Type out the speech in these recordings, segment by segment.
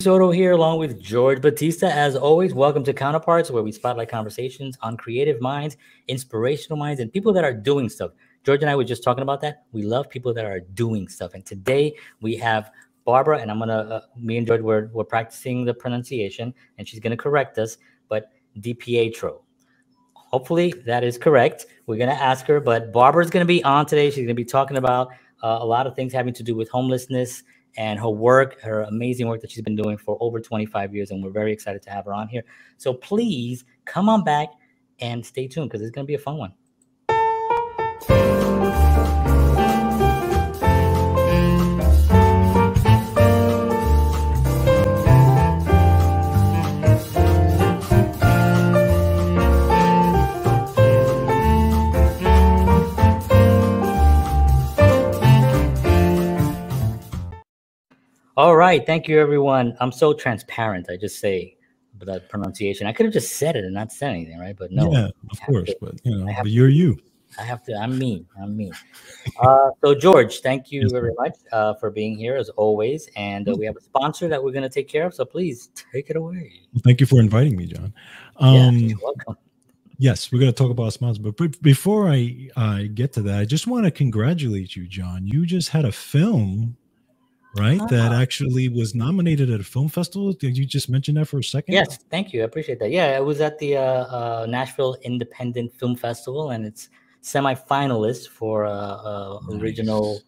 Soto here, along with George Batista. As always, welcome to Counterparts, where we spotlight conversations on creative minds, inspirational minds, and people that are doing stuff. George and I were just talking about that. We love people that are doing stuff. And today we have Barbara, and I'm gonna, uh, me and George, we're, we're practicing the pronunciation, and she's gonna correct us. But DiPietro. Hopefully that is correct. We're gonna ask her, but Barbara's gonna be on today. She's gonna be talking about uh, a lot of things having to do with homelessness and her work, her amazing work that she's been doing for over 25 years. And we're very excited to have her on here. So please come on back and stay tuned because it's going to be a fun one. All right. Thank you, everyone. I'm so transparent. I just say the pronunciation. I could have just said it and not said anything, right? But no. Yeah, of course. To, but you know, but you're you. I have to. I'm me. I'm me. uh, so George, thank you very much uh, for being here as always. And uh, we have a sponsor that we're going to take care of. So please take it away. Thank you for inviting me, John. Um, yeah, welcome. Yes, we're going to talk about sponsors. But before I I get to that, I just want to congratulate you, John. You just had a film right? That actually was nominated at a film festival. Did you just mention that for a second? Yes, thank you. I appreciate that. Yeah, it was at the uh, uh, Nashville Independent Film Festival, and it's semi-finalist for uh, uh nice. original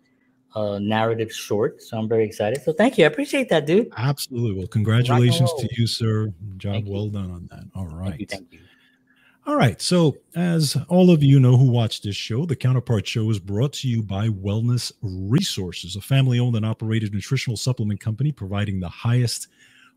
uh, narrative short. So I'm very excited. So thank you. I appreciate that, dude. Absolutely. Well, congratulations to you, sir. Job thank well you. done on that. All right. Thank you. Thank you. All right. So, as all of you know who watch this show, the Counterpart Show is brought to you by Wellness Resources, a family owned and operated nutritional supplement company providing the highest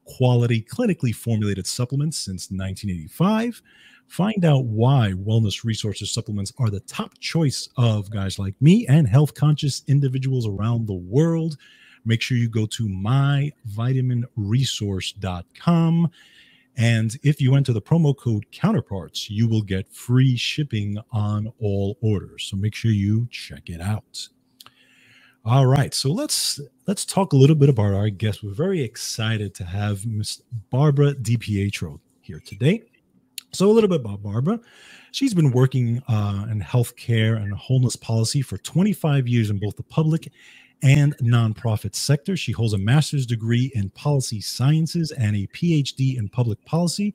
quality, clinically formulated supplements since 1985. Find out why Wellness Resources supplements are the top choice of guys like me and health conscious individuals around the world. Make sure you go to myvitaminresource.com and if you enter the promo code counterparts, you will get free shipping on all orders. So make sure you check it out. All right, so let's let's talk a little bit about our guest. We're very excited to have Miss Barbara DiPietro here today. So a little bit about Barbara. She's been working uh, in healthcare and homeless policy for 25 years in both the public and nonprofit sector. She holds a master's degree in policy sciences and a PhD in public policy,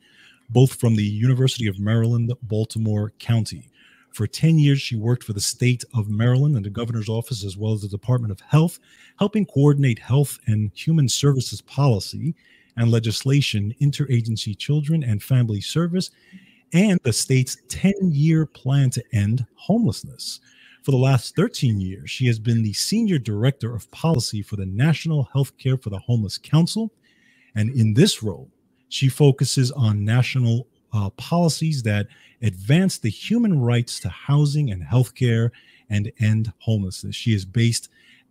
both from the University of Maryland, Baltimore County. For 10 years, she worked for the state of Maryland and the governor's office, as well as the Department of Health, helping coordinate health and human services policy and legislation, interagency children and family service, and the state's 10 year plan to end homelessness. For the last 13 years, she has been the Senior Director of Policy for the National Healthcare for the Homeless Council. And in this role, she focuses on national uh, policies that advance the human rights to housing and healthcare and end homelessness. She is based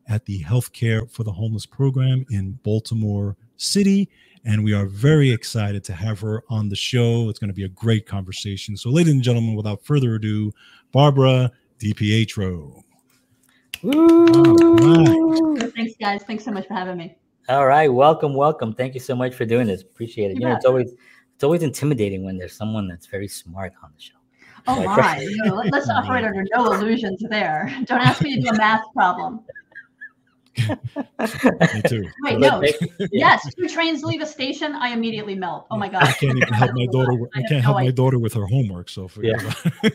at the Healthcare for the Homeless program in Baltimore City. And we are very excited to have her on the show. It's going to be a great conversation. So, ladies and gentlemen, without further ado, Barbara DiPietro. Thanks, guys. Thanks so much for having me. All right, welcome, welcome. Thank you so much for doing this. Appreciate it. You, you know, it's always it's always intimidating when there's someone that's very smart on the show. Oh my! let's operate under no illusions there. Don't ask me to do a math problem. Me too. Wait, no. yes, two trains leave a station. I immediately melt. Oh my god! I can't even help my daughter. I, I can't help no my daughter with her homework. So yeah.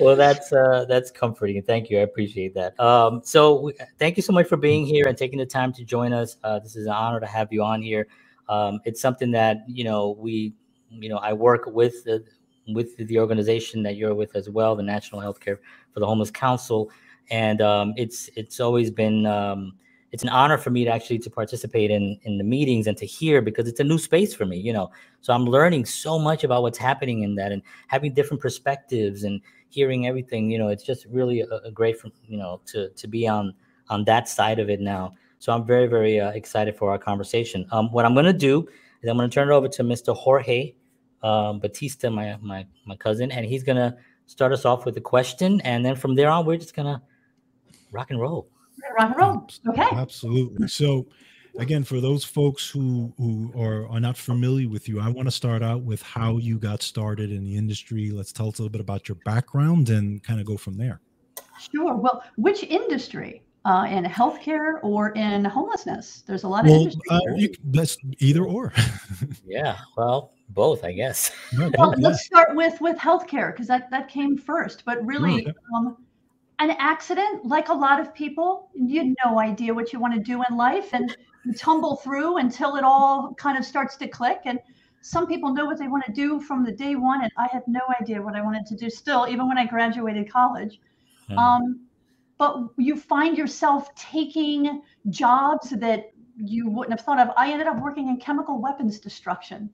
well, that's uh, that's comforting. Thank you. I appreciate that. Um, so we, thank you so much for being here and taking the time to join us. Uh, this is an honor to have you on here. Um, it's something that you know we, you know, I work with the with the organization that you're with as well, the National Healthcare for the Homeless Council and um, it's it's always been um, it's an honor for me to actually to participate in in the meetings and to hear because it's a new space for me you know. So i'm learning so much about what's happening in that and having different perspectives and hearing everything you know it's just really a, a great from you know to to be on on that side of it now. So i'm very very uh, excited for our conversation. Um, what i'm going to do is i'm going to turn it over to mr jorge um, batista my my my cousin and he's going to start us off with a question. And then from there on we're just going to rock and roll. Rock and roll. Okay. Absolutely. So, again, for those folks who who are, are not familiar with you, I want to start out with how you got started in the industry. Let's tell us a little bit about your background and kind of go from there. Sure. Well, which industry? Uh, in healthcare or in homelessness? There's a lot of Well, industries. uh, you, that's either or. Yeah, well, both, I guess. No, well, both, yeah. let's start with with healthcare because that that came first. But really, Okay. um, an accident, like a lot of people, you had no idea what you want to do in life, and you tumble through until it all kind of starts to click. And some people know what they want to do from the day one, and I had no idea what I wanted to do. Still, even when I graduated college, Hmm. um, but you find yourself taking jobs that you wouldn't have thought of. I ended up working in chemical weapons destruction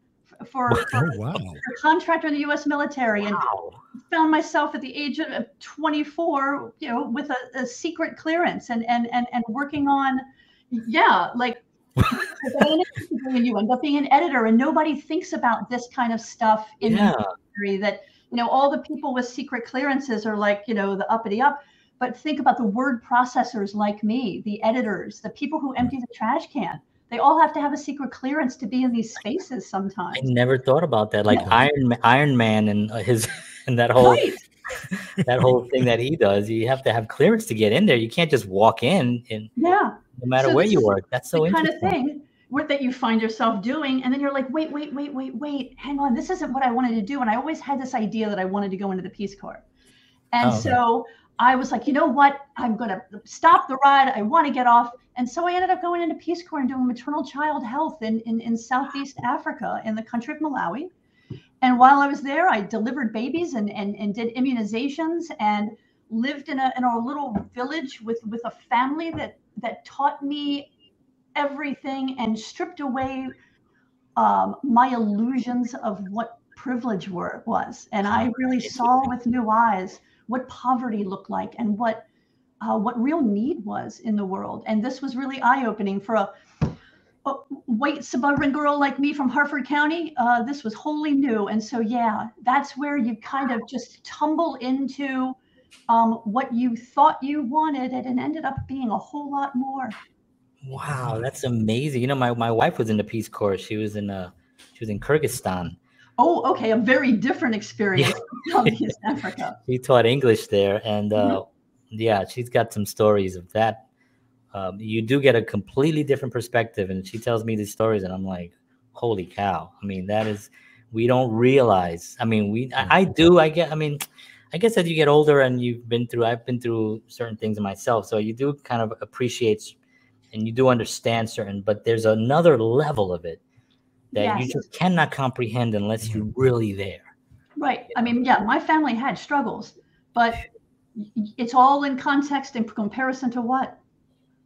for, for Oh wow. a contractor in the U.S. military, and found myself at the age of of 24, you know, with a, a secret clearance and and and and working on, yeah, like. when you end up being an editor and nobody thinks about this kind of stuff in the Yeah. industry that you know all the people with secret clearances are like you know the uppity up but think about the word processors like me the editors the people who empty the trash can they all have to have a secret clearance to be in these spaces sometimes I never thought about that. Like Yeah. Iron Iron Man and uh, his and that whole right that whole thing that he does. You have to have clearance to get in there. You can't just walk in, and yeah no matter So where you is work. That's so the kind of interesting. thing where, that you find yourself doing and then you're like wait wait wait wait wait hang on this isn't what i wanted to do and i always had this idea that i wanted to go into the peace corps and Oh, okay. so i was like you know what i'm going to stop the ride i want to get off and so i ended up going into peace corps and doing maternal child health in, in, in southeast africa in the country of malawi and while i was there i delivered babies and, and, and did immunizations and lived in a, in a little village with, with a family that, that taught me everything and stripped away um, my illusions of what privilege were, was. And I really saw with new eyes what poverty looked like and what uh, what real need was in the world. And this was really eye opening for a, a white suburban girl like me from Harford County. Uh, this was wholly new. And so, yeah, that's where you kind of just tumble into um, what you thought you wanted, and it ended up being a whole lot more. Wow, that's amazing. You know, my, my wife was in the Peace Corps. She was in uh she was in Kyrgyzstan. Oh, okay, a very different experience from East Africa. She taught English there, and uh, Mhm. Yeah, she's got some stories of that. Um, you do get a completely different perspective, and she tells me these stories, and I'm like, holy cow! I mean, that is we don't realize. I mean, we I, I do. I get. I mean, I guess as you get older and you've been through, I've been through certain things myself, so you do kind of appreciate and you do understand certain. But there's another level of it that you just cannot comprehend unless you're really there. Right. I mean, yeah, my family had struggles, but y- y- it's all in context in comparison to what?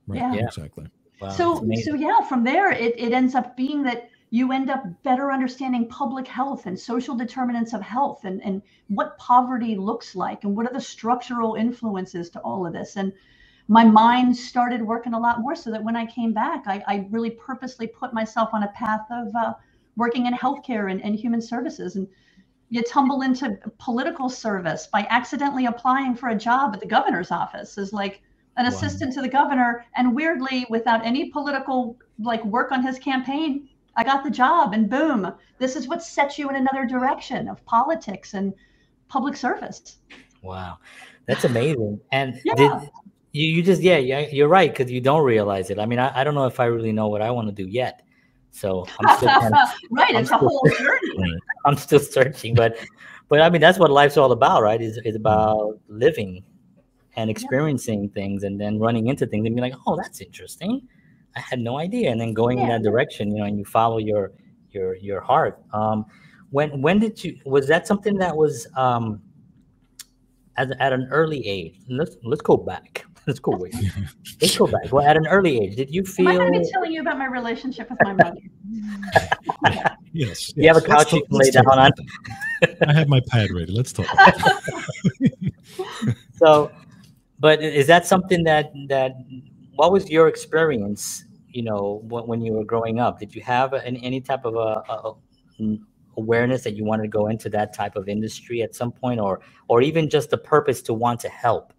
Right. Yeah. Yeah. Exactly. Wow, so, so yeah, from there, it, it ends up being that you end up better understanding public health and social determinants of health and, and what poverty looks like and what are the structural influences to all of this. And my mind started working a lot more so that when I came back, I, I really purposely put myself on a path of uh, working in healthcare and, and human services. And you tumble into political service by accidentally applying for a job at the governor's office as like an Wow. assistant to the governor. And weirdly, without any political like work on his campaign, I got the job and boom, this is what sets you in another direction of politics and public service. Wow, that's amazing. And Yeah. did you, you just yeah, yeah you're right because you don't realize it. I mean, I, I don't know if I really know what I want to do yet. So I'm still kind of, right. I'm It's a whole journey. I'm still searching, but but I mean that's what life's all about, right? Is is about living and experiencing things and then running into things and be like, oh, that's interesting. I had no idea, and then going in that direction, you know, and you follow your your your heart. Um, when when did you was that something that was um at, at an early age? Let's let's go back. Let's go way. Let's go back. Well, at an early age, did you Am I feel? going to be telling you about my relationship with my mother? Yes. you have a couch you can lay down on. that. I have my pad ready. Let's talk. About that. so but is that something that that what was your experience you know when, when you were growing up did you have an, any type of a, a, a- n- awareness that you wanted to go into that type of industry at some point or or even just the purpose to want to help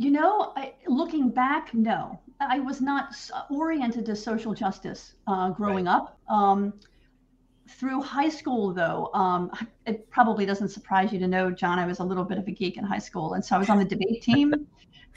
You know, I, looking back, no. I was not oriented to social justice uh, growing right. up. Um, through high school, though, um, it probably doesn't surprise you to know, John, I was a little bit of a geek in high school, and so I was on the debate team.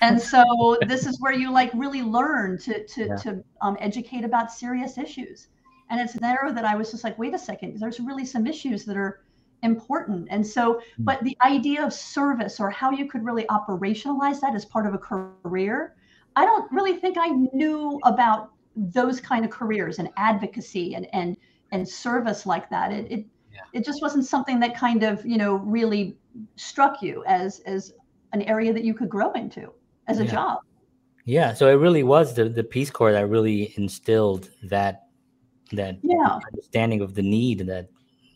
and so this is where you like really learn to to yeah. to um, educate about serious issues. And it's there that I was just like, wait a second, there's really some issues that are important. And so, hmm. but the idea of service or how you could really operationalize that as part of a career, I don't really think I knew about those kind of careers and advocacy and and and service like that. It it, yeah. it just wasn't something that kind of you know really struck you as as an area that you could grow into as a yeah. job. Yeah, so it really was the the Peace Corps that really instilled that that yeah. understanding of the need that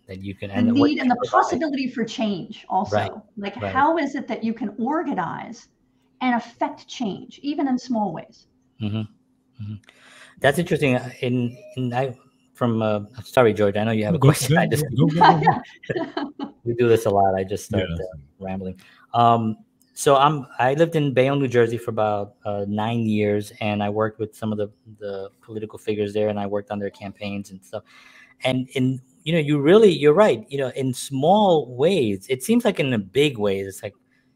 that you can the need and the possibility for change also right. like right. how is it that you can organize and affect change even in small ways mm-hmm. Mm-hmm. that's interesting in in i from uh, sorry george i know you have a question i just we do this a lot i just start yeah. uh, rambling um so i'm i lived in bayonne new jersey for about uh, nine years and i worked with some of the the political figures there and i worked on their campaigns and stuff and in you know you really you're right you know in small ways it seems like in a big ways it's like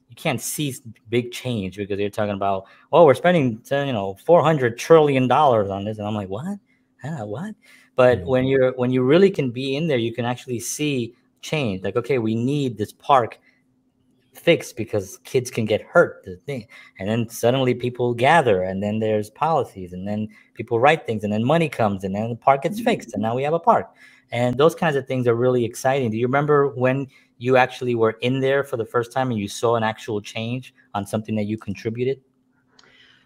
you can't see big change because you're talking about oh we're spending you know 400 trillion dollars on this and i'm like what? Yeah, what? But mm-hmm. when you're when you really can be in there you can actually see change like okay we need this park fixed because kids can get hurt the thing and then suddenly people gather and then there's policies and then people write things and then money comes and then the park gets fixed and now we have a park and those kinds of things are really exciting. Do you remember when you actually were in there for the first time and you saw an actual change on something that you contributed?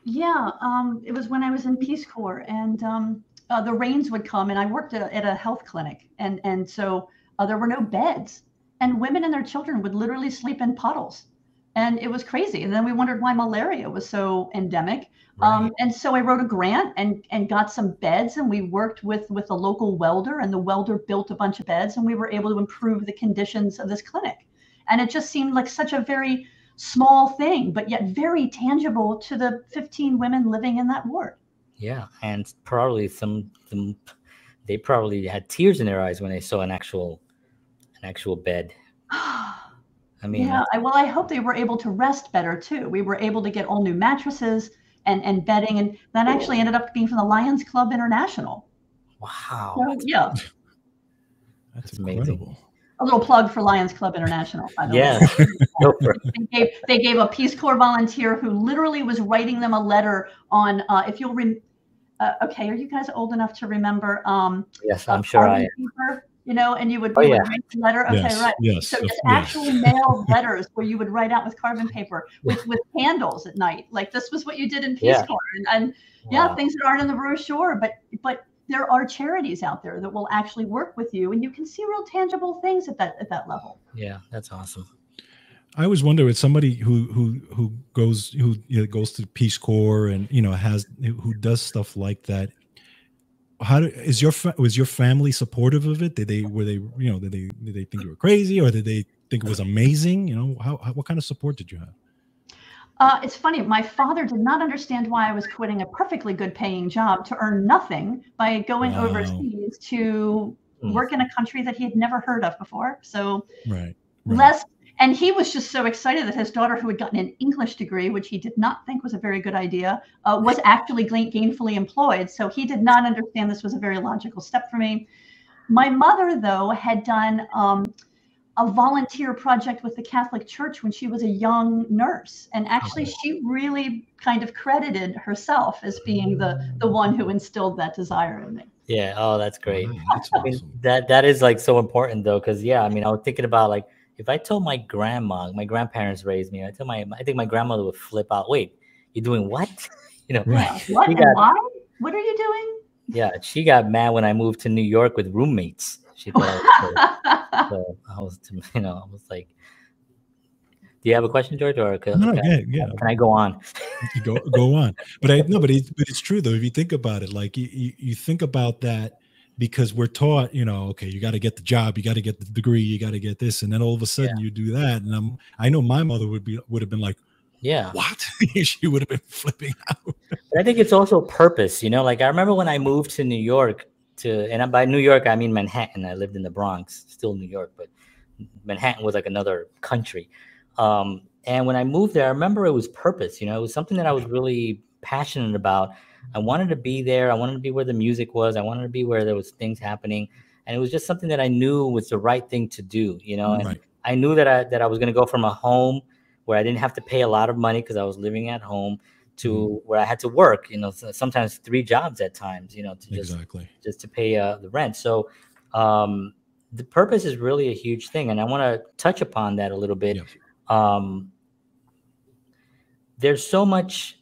Yeah um, it was when i was in peace corps and um, uh, the rains would come and i worked at a, at a health clinic and and so uh, there were no beds. And women and their children would literally sleep in puddles and it was crazy. And then we wondered why malaria was so endemic. Um, right. um, and so i wrote a grant and and got some beds and we worked with with a local welder and the welder built a bunch of beds and we were able to improve the conditions of this clinic. And it just seemed like such a very small thing but yet very tangible to the 15 women living in that ward. Yeah and probably some some they probably had tears in their eyes when they saw an actual an actual bed I mean, yeah. I, well, I hope they were able to rest better too. We were able to get all new mattresses and and bedding, and that actually ended up being from the Lions Club International. Wow. So, yeah. That's, That's amazing. A little plug for Lions Club International. By the yeah. they, gave, they gave a Peace Corps volunteer who literally was writing them a letter on, uh, if you'll, re- uh, okay, are you guys old enough to remember? Um, yes, I'm sure I am you know, and you would, oh, you yeah. would write a letter. Okay, yes, right. Yes, so just actually mail letters where you would write out with carbon paper with with candles at night. Like this was what you did in Peace yeah. Corps, and, and wow. yeah, things that aren't in the brochure, but but there are charities out there that will actually work with you, and you can see real tangible things at that at that level. Yeah, that's awesome. I always wonder with somebody who who who goes who you know, goes to Peace Corps and you know has who does stuff like that how do, is your was your family supportive of it? Did they were they you know did they did they think you were crazy or did they think it was amazing? You know how, how what kind of support did you have? Uh, it's funny. My father did not understand why I was quitting a perfectly good paying job to earn nothing by going wow. overseas to hmm. work in a country that he had never heard of before. So right, right. less and he was just so excited that his daughter, who had gotten an English degree, which he did not think was a very good idea, uh, was actually gainfully employed. So he did not understand this was a very logical step for me. My mother, though, had done um, a volunteer project with the Catholic Church when she was a young nurse, and actually, she really kind of credited herself as being the the one who instilled that desire in me. Yeah. Oh, that's great. That's awesome. I mean, that that is like so important though, because yeah, I mean, I was thinking about like if I told my grandma, my grandparents raised me, I tell my, I think my grandmother would flip out. Wait, you're doing what? you know, right. what? Got, why? What are you doing? Yeah, she got mad when I moved to New York with roommates. She thought, I was, so I was, you know, I was like, do you have a question, George, or can, no, yeah, yeah. can I go on? go go on, but I no, but it's but it's true though. If you think about it, like you, you, you think about that because we're taught, you know, okay, you got to get the job, you got to get the degree, you got to get this, and then all of a sudden yeah. you do that, and I'm, I know my mother would be would have been like, Yeah. What? she would have been flipping out. But I think it's also purpose, you know. Like I remember when I moved to New York to, and by New York I mean Manhattan. I lived in the Bronx, still New York, but Manhattan was like another country. Um, and when I moved there, I remember it was purpose. You know, it was something that I was really passionate about. I wanted to be there. I wanted to be where the music was. I wanted to be where there was things happening, and it was just something that I knew was the right thing to do. You know, and Right. I knew that I that I was going to go from a home where I didn't have to pay a lot of money because I was living at home to where I had to work. You know, sometimes three jobs at times. You know, to just Exactly. just to pay uh, the rent. So um, the purpose is really a huge thing, and I want to touch upon that a little bit. Yes. Um, there's so much,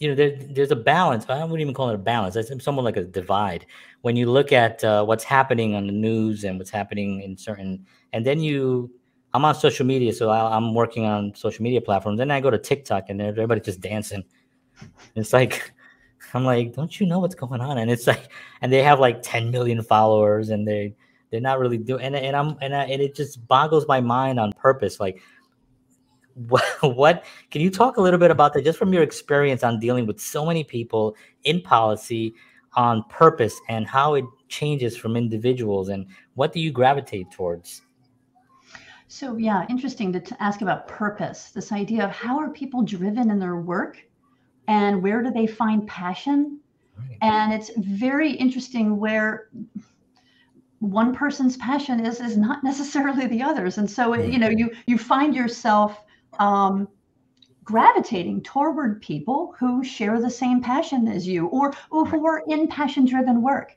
you know, there, there's a balance. I wouldn't even call it a balance. It's somewhat like a divide. When you look at uh, what's happening on the news and what's happening in certain, and then you, I'm on social media, so I, I'm working on social media platforms. Then I go to TikTok, and everybody's just dancing. It's like, I'm like, don't you know what's going on? And it's like, and they have like 10 million followers, and they they're not really doing. And and I'm and I, and it just boggles my mind on purpose. Like, what, what can you talk a little bit about that, just from your experience on dealing with so many people in policy on purpose, and how it changes from individuals, and what do you gravitate towards? So yeah, interesting to, to ask about purpose. This idea of how are people driven in their work, and where do they find passion? And it's very interesting where one person's passion is is not necessarily the others, and so you know you you find yourself um, gravitating toward people who share the same passion as you, or, or who are in passion-driven work.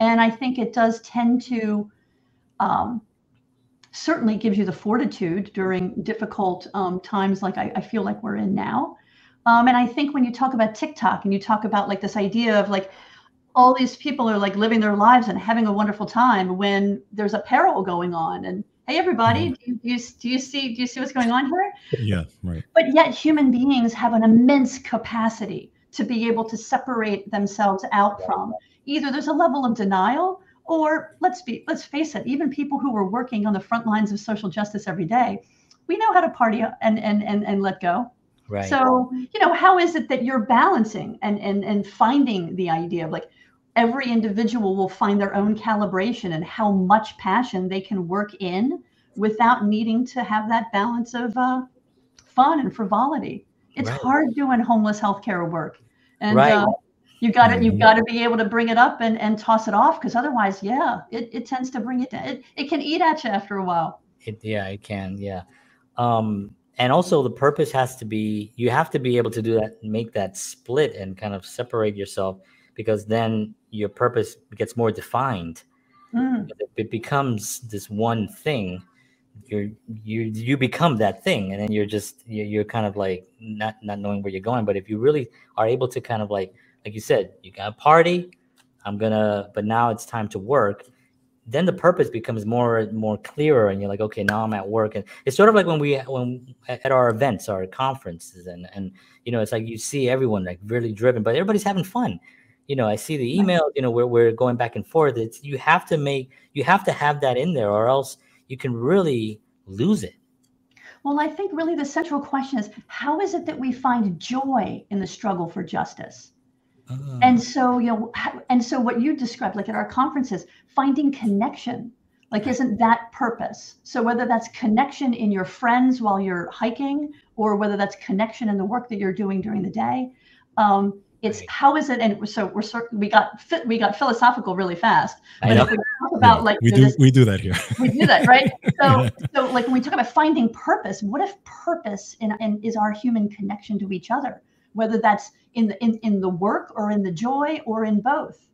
And I think it does tend to um, certainly gives you the fortitude during difficult um, times like I, I, feel like we're in now. Um, and I think when you talk about TikTok and you talk about like this idea of like all these people are like living their lives and having a wonderful time when there's a peril going on and hey everybody mm. do you, do you, do you see do you see what's going on here Yeah, right. but yet human beings have an immense capacity to be able to separate themselves out from either there's a level of denial or let's be let's face it even people who are working on the front lines of social justice every day we know how to party and and and, and let go Right. so you know how is it that you're balancing and and and finding the idea of like every individual will find their own calibration and how much passion they can work in without needing to have that balance of uh, fun and frivolity it's Right. hard doing homeless healthcare work and Right. uh, you got to Mhm. you've got to be able to bring it up and and toss it off because otherwise yeah it, it tends to bring it down it, it can eat at you after a while It, yeah, it can. Yeah. Um, and also the purpose has to be, you have to be able to do that, make that split and kind of separate yourself because then your purpose gets more defined. Mm, It, becomes this one thing. You're, you, you become that thing. And then you're just, you're, you're kind of like not, not knowing where you're going. But if you really are able to kind of like, like you said, you got a party, I'm gonna, but now it's time to work then the purpose becomes more more clearer and you're like okay now i'm at work and it's sort of like when we when at our events our conferences and and you know it's like you see everyone like really driven but everybody's having fun you know i see the email you know where we're going back and forth. It's you have to make you have to have that in there or else you can really lose it. Well, I think really the central question is how is it that we find joy in the struggle for justice? Ah, And so, you know, and so what you described, like at our conferences, finding connection, like isn't that purpose? So whether that's connection in your friends while you're hiking, or whether that's connection in the work that you're doing during the day, um, it's Right. how is it? And so we're sort we got fit, we got philosophical really fast. But if we talk about yeah, like we do this we do that here. we do that right so Yeah. so like when we talk about finding purpose what if purpose in, in is our human connection to each other whether that's in the in, in the work or in the joy or in both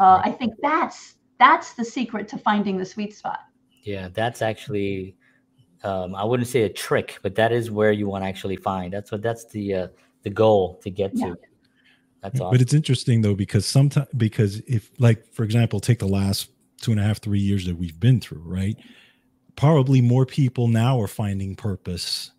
uh, i think that's that's the secret to finding the sweet spot yeah that's actually um, i wouldn't say a trick but that is where you want to actually find that's what that's the uh, the goal to get Yeah. to that's awesome But it's interesting though because sometimes because if like for example, take the last two and a half three years that we've been through, right? Probably more people now are finding purpose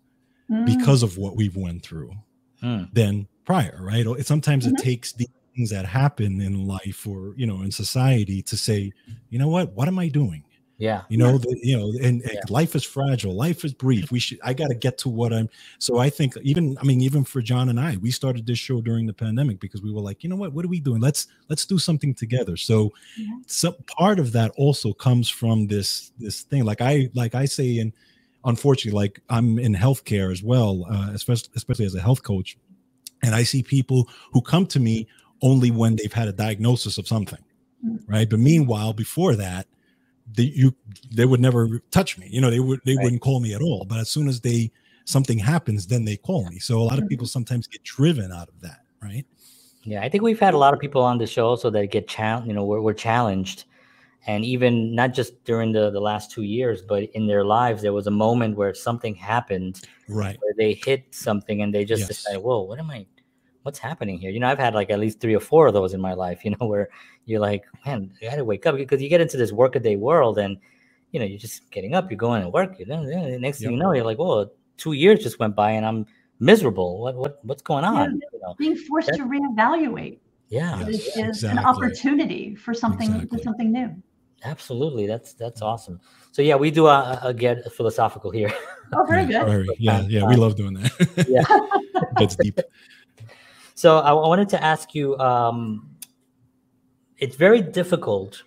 Mm, because of what we've went through Hmm. than prior, right? Or Sometimes Mhm. it takes the things that happen in life or you know in society to say, you know what, what am I doing? Yeah. You know, the, you know, and, and yeah. life is fragile. Life is brief. We should, I got to get to what I'm. So I think even, I mean, even for John and I, we started this show during the pandemic because we were like, you know what, what are we doing? Let's, let's do something together. So, yeah. some part of that also comes from this, this thing. Like I, like I say, and unfortunately, like I'm in healthcare as well, uh, especially, especially as a health coach. And I see people who come to me only when they've had a diagnosis of something. Mm. Right. But meanwhile, before that, they you they would never touch me. You know, they would they right. wouldn't call me at all. But as soon as they something happens, then they call me. So a lot of people mm-hmm. sometimes get driven out of that, right? Yeah, I think we've had a lot of people on the show so that get challenged. You know, we're, we're challenged, and even not just during the the last two years, but in their lives, there was a moment where something happened, right? Where they hit something and they just yes. decided, "Whoa, what am I what's happening here? You know, I've had like at least three or four of those in my life, you know, where you're like, man, I had to wake up because you get into this workaday world and, you know, you're just getting up, you're going to work. You know, the next thing you know, you're like, well, two years just went by and I'm miserable. What, what, what's going on? Yeah, you know, being forced to reevaluate. Yeah, yes, is, exactly. an opportunity for something exactly. for something new. Absolutely, that's that's mm-hmm. awesome. So yeah, we do a, a get philosophical here. Oh, very yeah, good. Very, yeah, yeah, we love doing that. yeah, gets deep. So I, wanted to ask you. Um, it's very difficult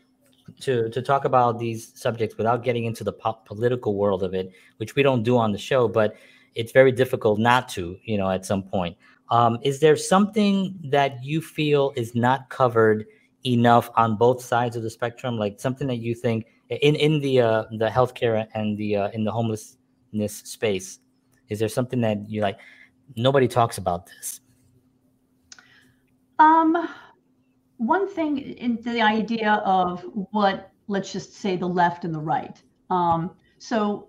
to to talk about these subjects without getting into the po- political world of it, which we don't do on the show. But it's very difficult not to, you know, at some point. Um, is there something that you feel is not covered enough on both sides of the spectrum, like something that you think in in the uh, the healthcare and the uh, in the homelessness space? Is there something that you like? Nobody talks about this. Um, one thing in the idea of what, let's just say, the left and the right. Um, so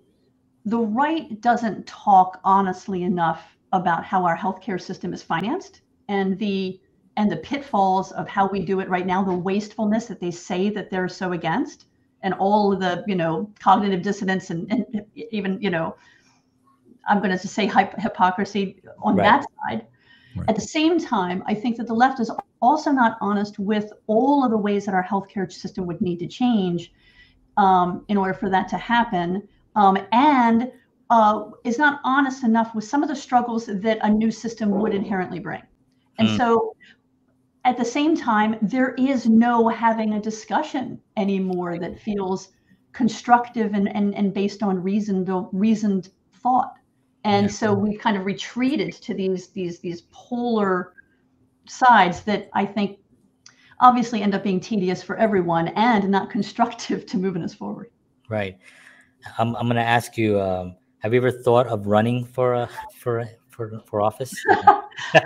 the right doesn't talk honestly enough about how our healthcare system is financed and the and the pitfalls of how we do it right now, the wastefulness that they say that they're so against, and all of the you know cognitive dissonance and, and even you know I'm going to say hypocrisy on right. that side. Right. At the same time, I think that the left is also not honest with all of the ways that our healthcare system would need to change um, in order for that to happen, um, and uh, is not honest enough with some of the struggles that a new system would inherently bring. And mm. so, at the same time, there is no having a discussion anymore that feels constructive and, and, and based on reasoned reasoned thought and yeah. so we've kind of retreated to these these these polar sides that I think obviously end up being tedious for everyone and not constructive to moving us forward. Right. I'm I'm going to ask you. Um, have you ever thought of running for a for for for office?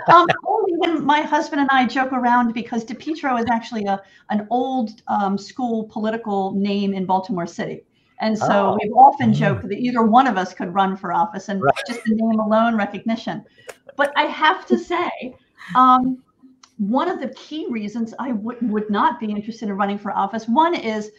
um, only when my husband and I joke around because DiPietro is actually a an old um, school political name in Baltimore City. And so oh. we've often mm. joked that either one of us could run for office and right. just the name alone recognition. But I have to say, um, one of the key reasons I would, would not be interested in running for office, one is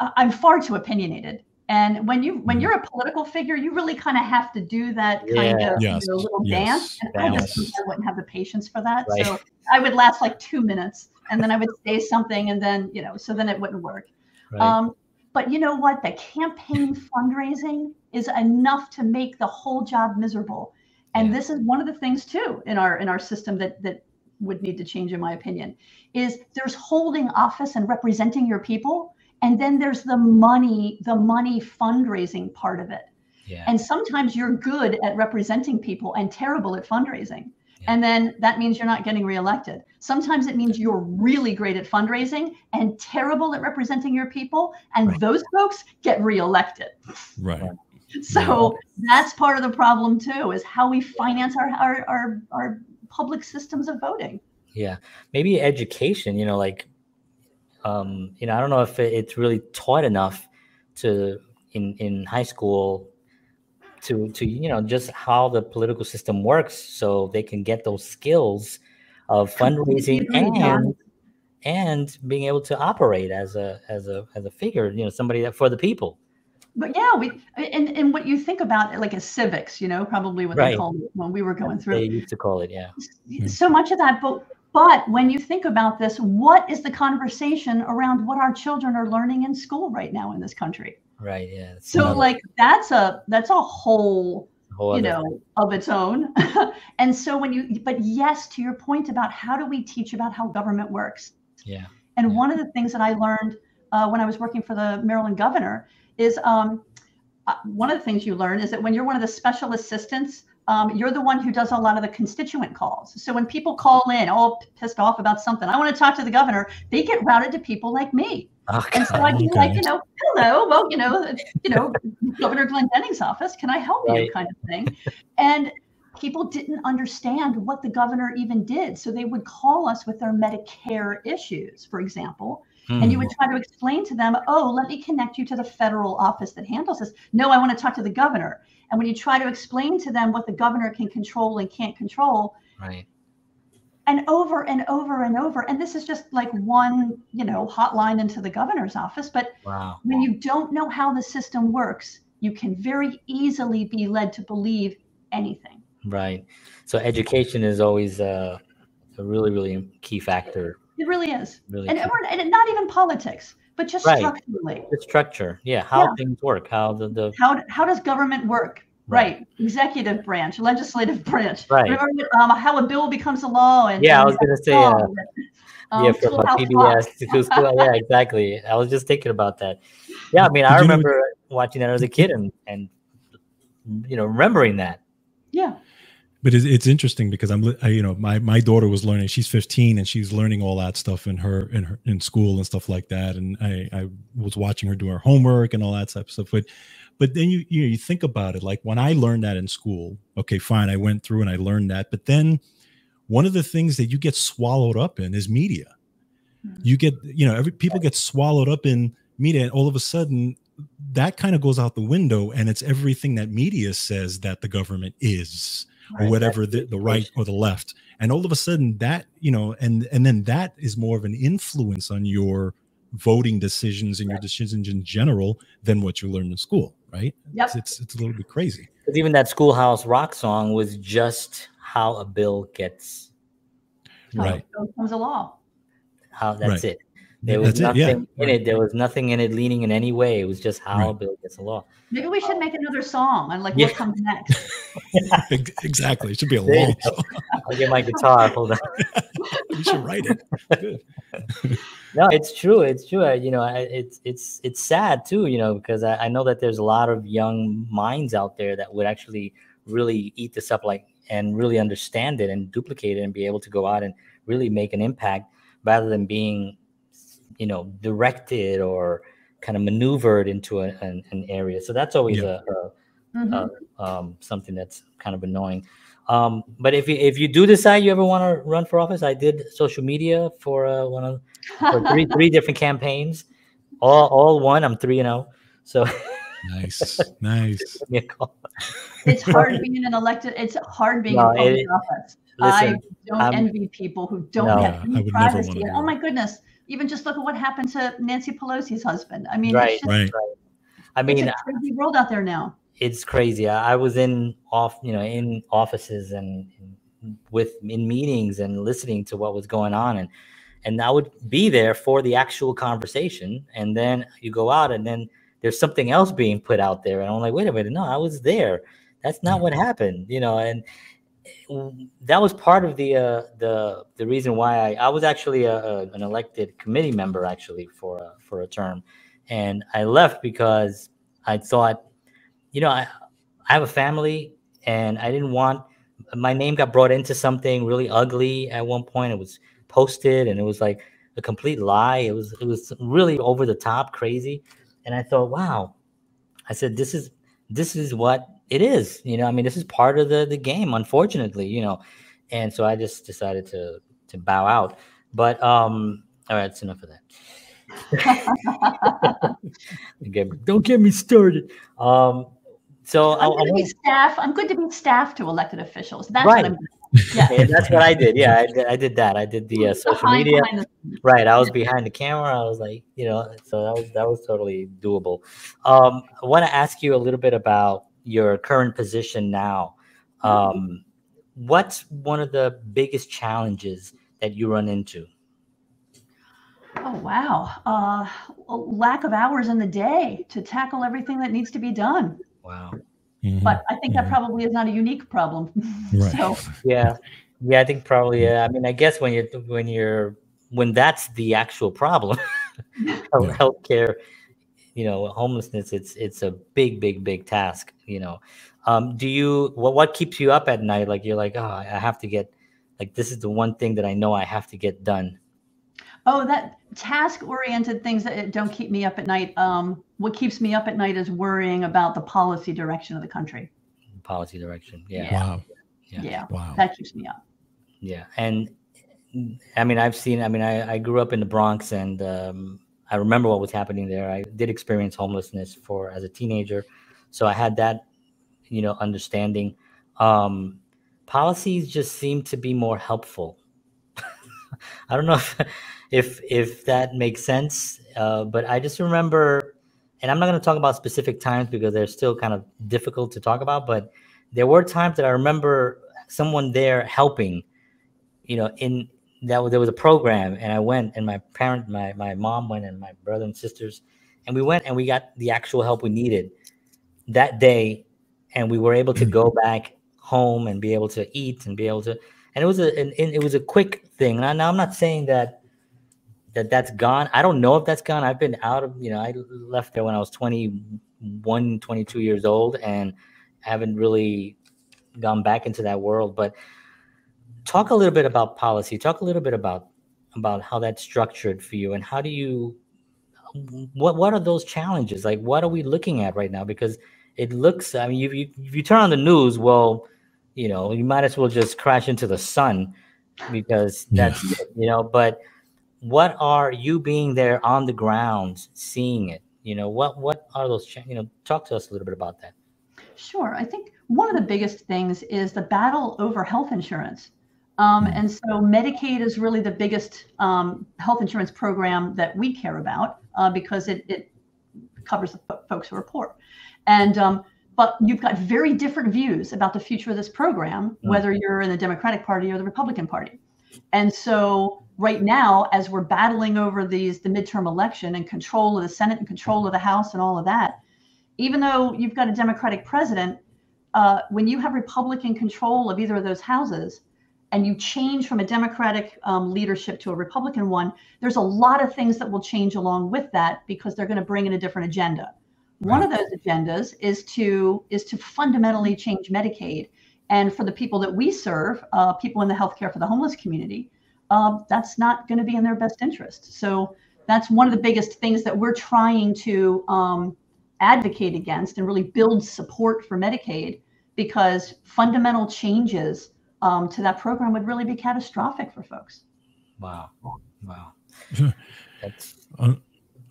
uh, I'm far too opinionated. And when you when mm. you're a political figure, you really kind of have to do that kind yeah. of yes. you know, little yes. dance. And yes. I just I wouldn't have the patience for that. Right. So I would last like two minutes, and then I would say something, and then you know, so then it wouldn't work. Right. Um, but you know what? The campaign fundraising is enough to make the whole job miserable. And yeah. this is one of the things too in our in our system that that would need to change, in my opinion, is there's holding office and representing your people, and then there's the money, the money fundraising part of it. Yeah. And sometimes you're good at representing people and terrible at fundraising. And then that means you're not getting reelected. Sometimes it means you're really great at fundraising and terrible at representing your people, and right. those folks get reelected. Right. So yeah. that's part of the problem too, is how we finance our, our our our public systems of voting. Yeah, maybe education. You know, like, um, you know, I don't know if it's really taught enough to in in high school to to you know just how the political system works so they can get those skills of fundraising and and being able to operate as a as a as a figure you know somebody that for the people. But yeah we and and what you think about it like as civics you know probably what right. they called it when we were going through. they used to call it yeah. So much of that but but when you think about this what is the conversation around what our children are learning in school right now in this country Right. Yeah. So another- like that's a that's a whole whole you know of its own and so when you but yes to your point about how do we teach about how government works Yeah. and Yeah. one of the things that i learned uh, when i was working for the maryland governor is um, uh, one of the things you learn is that when you're one of the special assistants um, you're the one who does a lot of the constituent calls so when people call in all pissed off about something i want to talk to the governor they get routed to people like me Oh, and so I'd be like, you know, hello, well, you know, you know, Governor Glendening's office, can I help you, kind of thing. And people didn't understand what the governor even did, so they would call us with their Medicare issues, for example, and you Hmm. would try to explain to them, oh, let me connect you to the federal office that handles this. No, I want to talk to the governor. And when you try to explain to them what the governor can control and can't control, right. and over and over and over, and this is just like one, you know, hotline into the governor's office, but Wow. when you don't know how the system works, you can very easily be led to believe anything. Right. So education is always uh, a really, really key factor. It really is. Really. And, we're- and not even politics, but just Right. structurally. the structure. Yeah. How Yeah. things work. How the, the How, how does government work? Right. Right. Executive branch, legislative branch. Right. Remember um, how a bill becomes a law and yeah. I was gonna say. Uh, um, yeah, from uh, PBS to school. Yeah, exactly. I was just thinking about that. Yeah, I mean, Did I you remember watching that as a kid and and you know remembering that. Yeah. But it's, it's interesting because I'm, I, you know, my my daughter was learning. She's 15 and she's learning all that stuff in her in her in school and stuff like that. And I I was watching her do her homework and all that type of stuff. But but then you you know you think about it like when I learned that in school. Okay, fine, I went through and I learned that. But then one of the things that you get swallowed up in is media. Mhm. You get you know every people get swallowed up in media, and all of a sudden that kind of goes out the window, and it's everything that media says that the government is or Right, whatever the, the right or the left and all of a sudden that you know and and then that is more of an influence on your voting decisions and your decisions in general than what you learned in school right Yep. it's, it's it's a little bit crazy Because even that Schoolhouse Rock song was just how a bill gets. Right. So it becomes a law. How that's Right. it. There was That's it, nothing yeah, in it. There was nothing in it leaning in any way. It was just how a Right. bill gets a law. Maybe we should make another song on like Yeah. what comes next. Exactly it should be a There long song. I'll get my guitar. Hold on. we should write it Good. No, it's true. It's true. I, you know, I, it's it's it's sad too. You know, because I, I know that there's a lot of young minds out there that would actually really eat this up, like and really understand it and duplicate it and be able to go out and really make an impact rather than being, you know, directed or kind of maneuvered into a, an, an area. So that's always Yeah. a, a Mhm. uh, um, something that's kind of annoying. Um, but if you if you do decide you ever want to run for office, I did social media for uh, one of for three three different campaigns, all all one. I'm three and zero. So nice nice give me a call. it's hard being an elected. It's hard being No, in public it- office. I don't I'm- envy people who don't No. have any I would never privacy. wanna And, do oh my goodness! Even just look at what happened to Nancy Pelosi's husband. I mean, Right. it's, just, right I it's mean, a crazy world out there now. it's crazy. I, I was in off, you know, in offices and, and with in meetings and listening to what was going on, and and I would be there for the actual conversation, and then you go out, and then there's something else being put out there, and I'm like, wait a minute, no, I was there. That's not what happened, you know, and w- that was part of the uh, the the reason why I, I was actually a, a, an elected committee member actually for a, for a term, and I left because I thought, you know, I I have a family, and I didn't want my name got brought into something really ugly at one point. It was posted, and it was like a complete lie. It was it was really over the top, crazy, and I thought, wow, I said this is this is what it is. You know, I mean, this is part of the the game, unfortunately. You know, and so I just decided to to bow out. But um, all right, that's enough of that. Don't get me, don't get me started. Um, so I, I'm I good to be want- staff. I'm good to be staff to elected officials. That's Right. what I'm. Yeah. yeah, that's what I did. Yeah, I did, I did that. I did the uh, social Behind- media. behind the- Right, I was behind the camera. I was like, you know, so that was that was totally doable. Um, I want to ask you a little bit about your current position now. Um, what's one of the biggest challenges that you run into? Oh wow, uh, lack of hours in the day to tackle everything that needs to be done. Wow. Mhm. But I think that Mhm. probably is not a unique problem. Right. so Yeah. Yeah, I think probably. Yeah. I mean, I guess when you're when you're when that's the actual problem, health Yeah. healthcare, you know, homelessness, it's it's a big, big, big task. You know, um, do you what what keeps you up at night? Like you're like, oh, I have to get, like this is the one thing that I know I have to get done. Oh, that task-oriented things that don't keep me up at night. Um, what keeps me up at night is worrying about the policy direction of the country. Policy direction. Yeah. Yeah. Wow. Yeah. Yeah, Wow. that keeps me up. Yeah, and I mean, I've seen. I mean, I, I grew up in the Bronx, and um, I remember what was happening there. I did experience homelessness for as a teenager, so I had that, you know, understanding. Um, policies just seem to be more helpful. I don't know if if, if that makes sense, uh, but I just remember, and I'm not going to talk about specific times because they're still kind of difficult to talk about. But there were times that I remember someone there helping you know in that was- there was a program and i went and my parent my my mom went and my brother and sisters and we went and we got the actual help we needed that day and we were able to go back home and be able to eat and be able to and it was a and, and it was a quick thing. Now, now i'm not saying that that that's gone. I don't know if that's gone. I've been out of you know i left there when i was 21 22 years old and haven't really gone back into that world but talk a little bit about policy talk a little bit about about how that's structured for you and how do you what what are those challenges like what are we looking at right now because it looks i mean you, you if you turn on the news well you know you might as well just crash into the sun because Yeah. that's it, you know but what are you being there on the ground seeing it you know what what are those cha- you know talk to us a little bit about that Sure. I think one of the biggest things is the battle over health insurance. Um, Mm. and so Medicaid is really the biggest um, health insurance program that we care about uh, because it, it covers the fo- folks who are poor. And um, but you've got very different views about the future of this program, Mm. whether you're in the Democratic Party or the Republican Party. And so right now, as we're battling over these the midterm election and control of the Senate and control of the House and all of that, even though you've got a Democratic president, uh, when you have Republican control of either of those houses, and you change from a Democratic um, leadership to a Republican one, there's a lot of things that will change along with that because they're going to bring in a different agenda. One of those agendas is to is to fundamentally change Medicaid, and for the people that we serve, uh, people in the healthcare for the homeless community, uh, that's not going to be in their best interest. So that's one of the biggest things that we're trying to um, advocate against and really build support for Medicaid because fundamental changes um, to that program would really be catastrophic for folks. wow wow that's Un-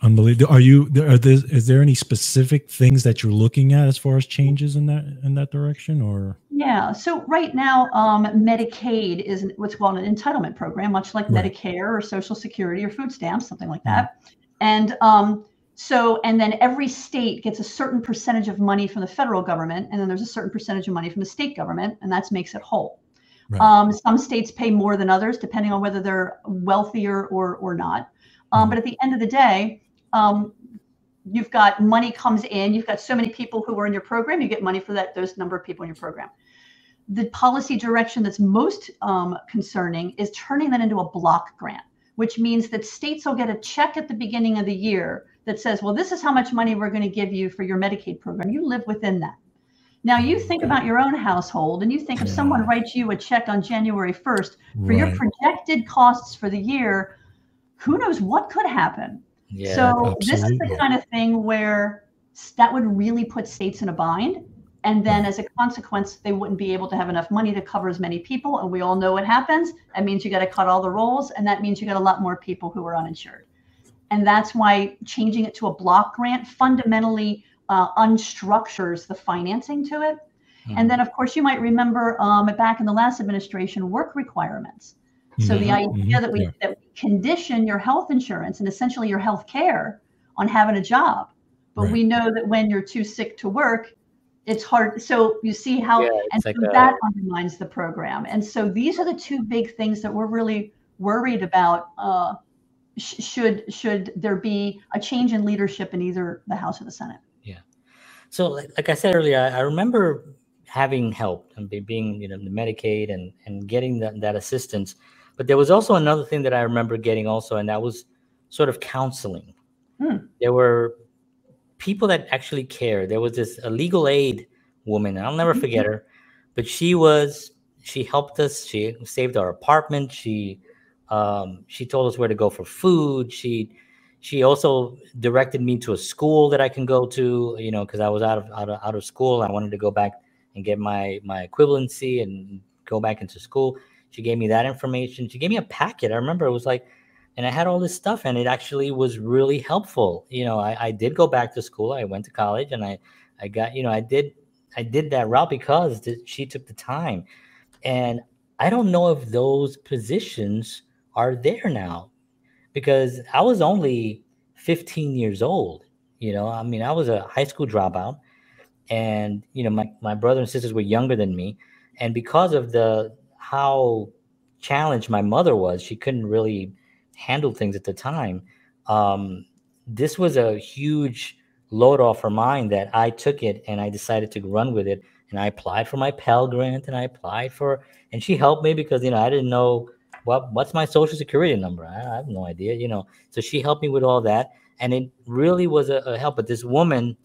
Unbelievable. Are you? there- Are there, is there any specific things that you're looking at as far as changes in that in that direction, or? Yeah. So right now, um, Medicaid is what's called an entitlement program, much like Right. Medicare or Social Security or food stamps, something like that. And um, so, and then every state gets a certain percentage of money from the federal government, and then there's a certain percentage of money from the state government, and that makes it whole. Right. Um, some states pay more than others, depending on whether they're wealthier or or not. Um, Mhm. But at the end of the day, um, you've got money comes in. You've got so many people who are in your program. You get money for that those number of people in your program. The policy direction that's most um, concerning is turning that into a block grant, which means that states will get a check at the beginning of the year that says, "Well, this is how much money we're going to give you for your Medicaid program. You live within that." Now you think about your own household, and you think if someone writes you a check on January 1st for your projected costs for the year, who knows what could happen? yeah so this is the kind of thing where that would really put states in a bind. And then mm-hmm. as a consequence, they wouldn't be able to have enough money to cover as many people. And we all know what happens. That means you got to cut all the rolls. And that means you got a lot more people who are uninsured. And that's why changing it to a block grant fundamentally uh, unstructures the financing to it. Mhm. And then, of course, you might remember um, back in the last administration, work requirements. So the Mhm, idea that we yeah. that we condition your health insurance and essentially your health care on having a job. But Right. we know that when you're too sick to work, it's hard. So you see how Yeah, and it's like so a- that undermines the program. And so these are the two big things that we're really worried about uh, sh- should should there be a change in leadership in either the House or the Senate. So, like, like I said earlier, I, I remember having help and being, you know, the Medicaid and and getting that, that assistance. But there was also another thing that I remember getting also, and that was sort of counseling. Hmm. There were people that actually care. There was this a legal aid woman. I'll never forget her, but she was she helped us. She saved our apartment. She um, she told us where to go for food. She she also directed me to a school that I can go to. You know, because I was out of, out of out of school. I wanted to go back and get my my equivalency and go back into school. She gave me that information. She gave me a packet. I remember it was like, and I had all this stuff, and it actually was really helpful. You know, I, I did go back to school. I went to college, and I I got you know I did I did that route because th- she took the time, and I don't know if those positions are there now, because I was only 15 years old. You know, I mean, I was a high school dropout, and you know, my my brother and sisters were younger than me, and because of the how challenged my mother was, she couldn't really handle things at the time. Um, this was a huge load off her mind that I took it and I decided to run with it. And I applied for my Pell Grant and I applied for, and she helped me because you know I didn't know what what's my social security number. I, I have no idea, you know. So she helped me with all that, and it really was a, a help. But this woman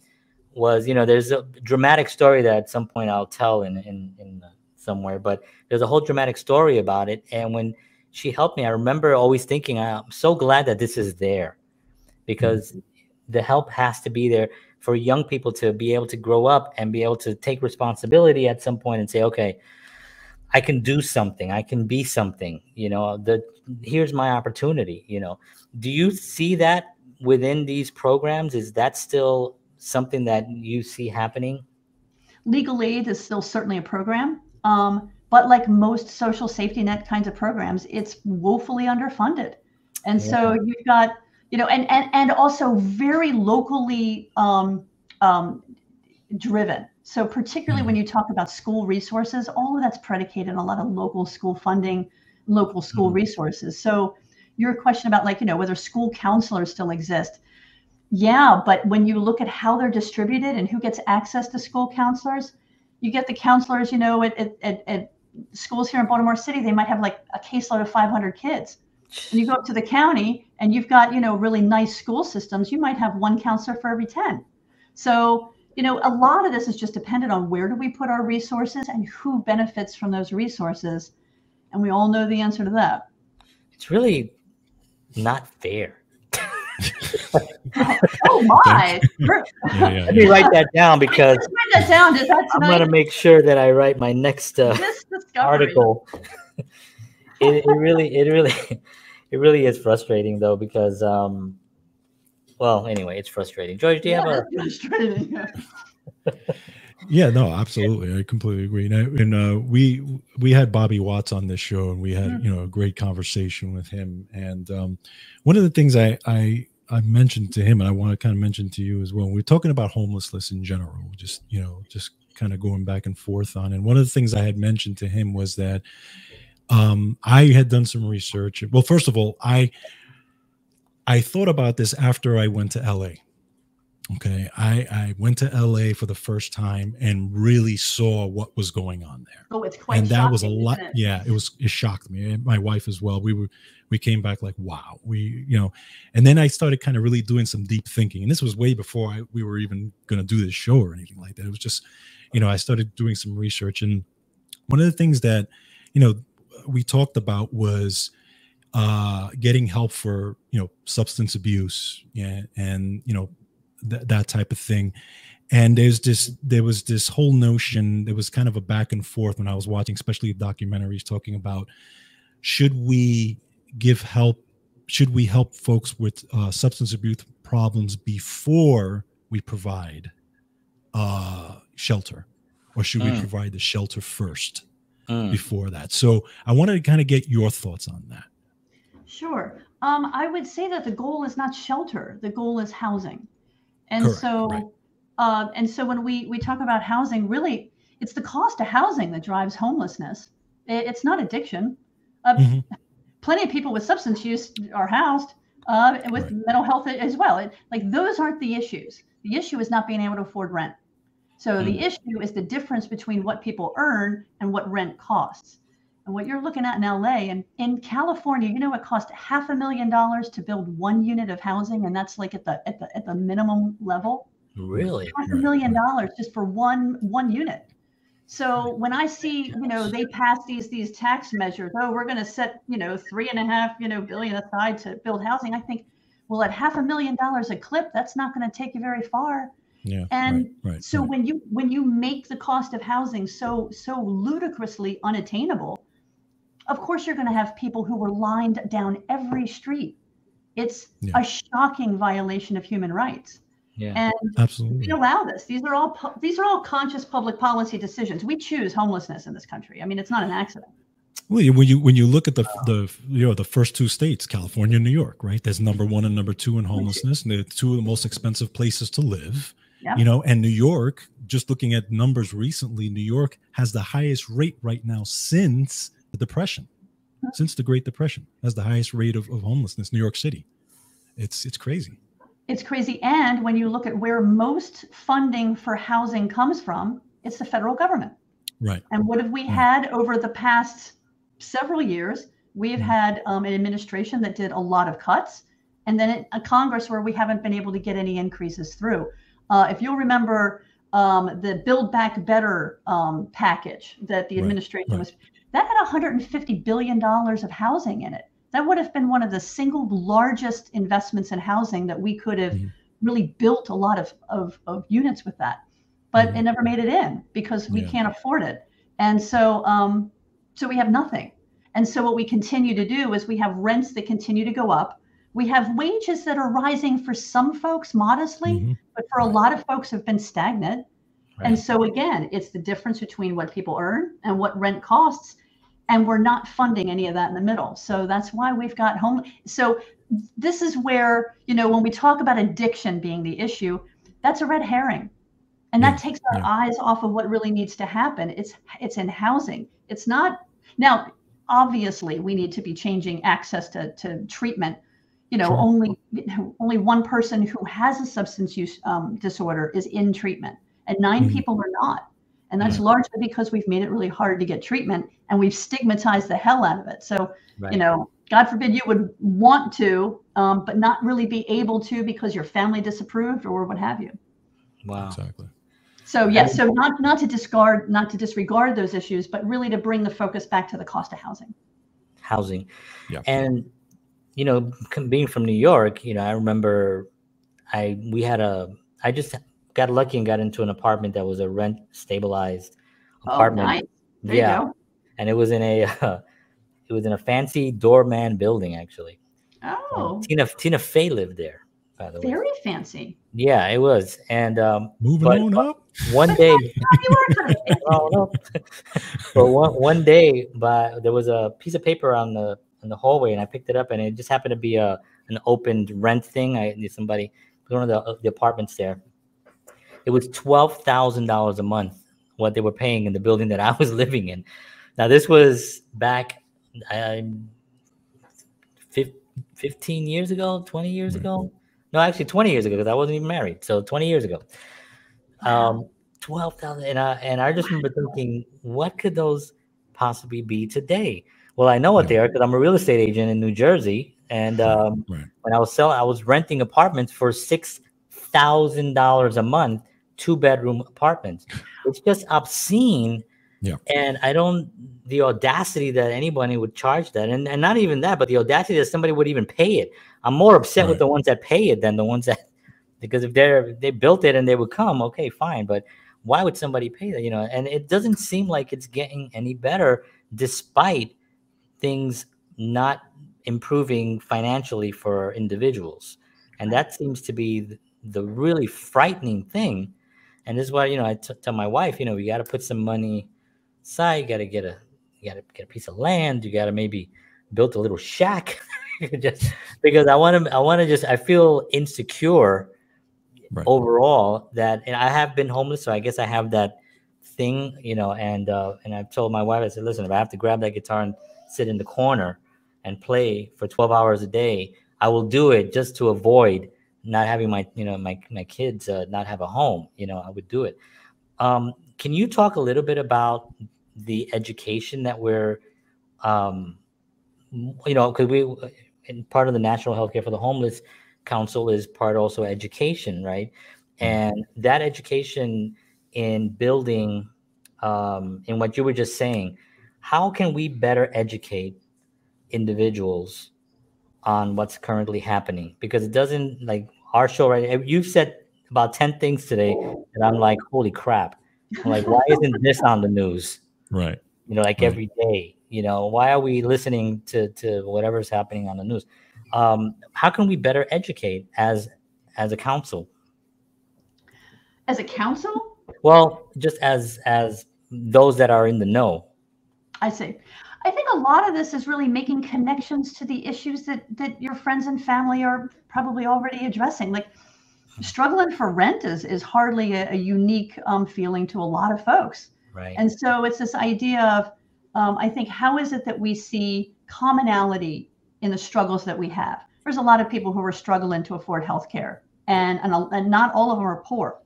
was, you know, there's a dramatic story that at some point I'll tell in in, in somewhere, but there's a whole dramatic story about it. And when she helped me, I remember always thinking, I'm so glad that this is there because mm-hmm. the help has to be there for young people to be able to grow up and be able to take responsibility at some point and say, okay, I can do something. I can be something. You know, the here's my opportunity. You know, do you see that within these programs? Is that still something that you see happening? Legal aid is still certainly a program. Um, but like most social safety net kinds of programs, it's woefully underfunded. And yeah. so you've got, you know, and and and also very locally um, um, driven. So particularly when you talk about school resources, all of that's predicated on a lot of local school funding, local school mm-hmm. resources. So your question about like, you know, whether school counselors still exist. Yeah, but when you look at how they're distributed and who gets access to school counselors, you get the counselors, you know, at, at, at schools here in Baltimore City, they might have like a caseload of 500 kids. And you go up to the county and you've got, you know, really nice school systems, you might have one counselor for every 10. So, you know, a lot of this is just dependent on where do we put our resources and who benefits from those resources. And we all know the answer to that. It's really not fair. oh my! yeah, yeah. Let me write that down because write that down. That I'm going to make sure that I write my next uh, article. it, it really, it really, it really is frustrating though because, um, well, anyway, it's frustrating. George, do you yeah, have a? Frustrating. yeah, no, absolutely. I completely agree. And, and uh, we we had Bobby Watts on this show, and we had mm-hmm. you know a great conversation with him. And um, one of the things I I I mentioned to him, and I want to kind of mention to you as well. We're talking about homelessness in general, just you know, just kind of going back and forth on. And one of the things I had mentioned to him was that um, I had done some research. Well, first of all, I I thought about this after I went to LA. Okay, I I went to LA for the first time and really saw what was going on there. Oh, it's quite. And that was a lot. It? Yeah, it was. It shocked me. And my wife as well. We were we came back like wow we you know and then i started kind of really doing some deep thinking and this was way before I, we were even going to do this show or anything like that it was just you know i started doing some research and one of the things that you know we talked about was uh getting help for you know substance abuse yeah, and you know th- that type of thing and there's this there was this whole notion there was kind of a back and forth when i was watching especially documentaries talking about should we give help should we help folks with uh, substance abuse problems before we provide uh, shelter or should mm. we provide the shelter first mm. before that so i wanted to kind of get your thoughts on that sure um, i would say that the goal is not shelter the goal is housing and Correct, so right. uh, and so when we we talk about housing really it's the cost of housing that drives homelessness it, it's not addiction uh, mm-hmm plenty of people with substance use are housed. uh, with right. mental health as well. It, like those aren't the issues. The issue is not being able to afford rent. So mm. the issue is the difference between what people earn and what rent costs. And what you're looking at in LA and in California, you know, it cost half a million dollars to build one unit of housing, and that's like at the at the at the minimum level. Really, half a million dollars just for one one unit. So when I see, you know, they pass these these tax measures, oh, we're going to set, you know, three and a half, you know, billion aside to build housing. I think, well, at half a million dollars a clip, that's not going to take you very far. Yeah. And right, right, so right. when you when you make the cost of housing so so ludicrously unattainable, of course you're going to have people who were lined down every street. It's Yeah. a shocking violation of human rights. Yeah. And Absolutely. we allow this. These are all pu- these are all conscious public policy decisions. We choose homelessness in this country. I mean, it's not an accident. Well, when you when you look at the the you know the first two states, California and New York, right? There's number one and number two in homelessness, and they're two of the most expensive places to live. Yeah. You know, and New York, just looking at numbers recently, New York has the highest rate right now since the Depression, since the Great Depression, has the highest rate of, of homelessness. New York City, it's it's crazy. It's crazy. And when you look at where most funding for housing comes from, it's the federal government. Right. And what have we Mm. had over the past several years? We've Mm. had um, an administration that did a lot of cuts, and then a Congress where we haven't been able to get any increases through. Uh, if you'll remember um, the Build Back Better um, package that the Right, administration right. was, that had 150 billion dollars of housing in it. That would have been one of the single largest investments in housing that we could have Mhm. really built a lot of, of, of units with that. But Mhm. it never made it in because we Yeah. can't afford it. And so um, so we have nothing. And so what we continue to do is we have rents that continue to go up. We have wages that are rising for some folks modestly, Mhm. but for a lot of folks have been stagnant. And so again, it's the difference between what people earn and what rent costs. And we're not funding any of that in the middle. So that's why we've got home. So this is where, you know, when we talk about addiction being the issue, that's a red herring. And that Yeah, takes our yeah. eyes off of what really needs to happen. It's it's in housing. It's not now, obviously, we need to be changing access to, to treatment. You know, Sure. only only one person who has a substance use um, disorder is in treatment, and 9 Mhm. people are not. And that's largely because we've made it really hard to get treatment, and we've stigmatized the hell out of it. So, Right. you know, God forbid you would want to, um, but not really be able to because your family disapproved or what have you. wow. Exactly. So yes, so not not to discard, not to disregard those issues, but really to bring the focus back to the cost of housing. housing. Yeah. And you know, being from New York, you know, I remember I we had a I just got lucky and got into an apartment that was a rent stabilized apartment. Oh, nice. There yeah, you go. and it was in a it was in a fancy doorman building actually. Oh, Tina Tina Fey lived there, by the way. very fancy. Yeah, it was. And um, Moving But- on up. one day, Oh, you were kind of fancy. oh, no. but one one day, by there was a piece of paper on the in the hallway, and I picked it up, and it just happened to be a an opened rent thing. I knew somebody one of the uh, the apartments there. It was twelve thousand dollars a month what they were paying in the building that I was living in. Now this was back, um, fif- fifteen years ago, twenty years Right. ago. No, actually twenty years ago because I wasn't even married. So twenty years ago. Um, twelve thousand, and I and I just remember thinking, what could those possibly be today? Well, I know what Yeah. they are because I'm a real estate agent in New Jersey, and um, Right. when I was selling, I was renting apartments for six thousand dollars a month, two bedroom apartments. It's just obscene. Yeah. And I don't the audacity that anybody would charge that, and, and not even that, but the audacity that somebody would even pay it. I'm more upset with the ones that pay it than the ones that because if they're they built it and they would come, okay, fine. But why would somebody pay that? You know, and it doesn't seem like it's getting any better despite things not improving financially for individuals. And that seems to be the really frightening thing. And this is why, you know, I t- tell my wife, you know, you got to put some money aside. You got to get a, you got to get a piece of land. You got to maybe build a little shack just because I want to, I want to just, I feel insecure Right. overall that, and I have been homeless. So I guess I have that thing, you know, and, uh, and I've told my wife, I said, listen, if I have to grab that guitar and sit in the corner and play for 12 hours a day, I will do it just to avoid not having my you know my my kids uh, not have a home. You know, I would do it. Um, can you talk a little bit about the education that we're, um, you know, because we in part of the National Healthcare for the Homeless Council is part also education, right? And that education in building, um, in what you were just saying, how can we better educate individuals on what's currently happening? Because it doesn't like our show, right? You've said about 10 things today, and I'm like, holy crap. I'm like, why isn't this on the news? Right. You know, like Right. every day. You know, why are we listening to to whatever's happening on the news? Um, how can we better educate as as a council? As a council, Well, just as as those that are in the know. I see. I think a lot of this is really making connections to the issues that that your friends and family are probably already addressing. Like struggling for rent is is hardly a, a unique um, feeling to a lot of folks. Right. And so it's this idea of, um, I think, how is it that we see commonality in the struggles that we have? There's a lot of people who are struggling to afford health care, and, and, and not all of them are poor.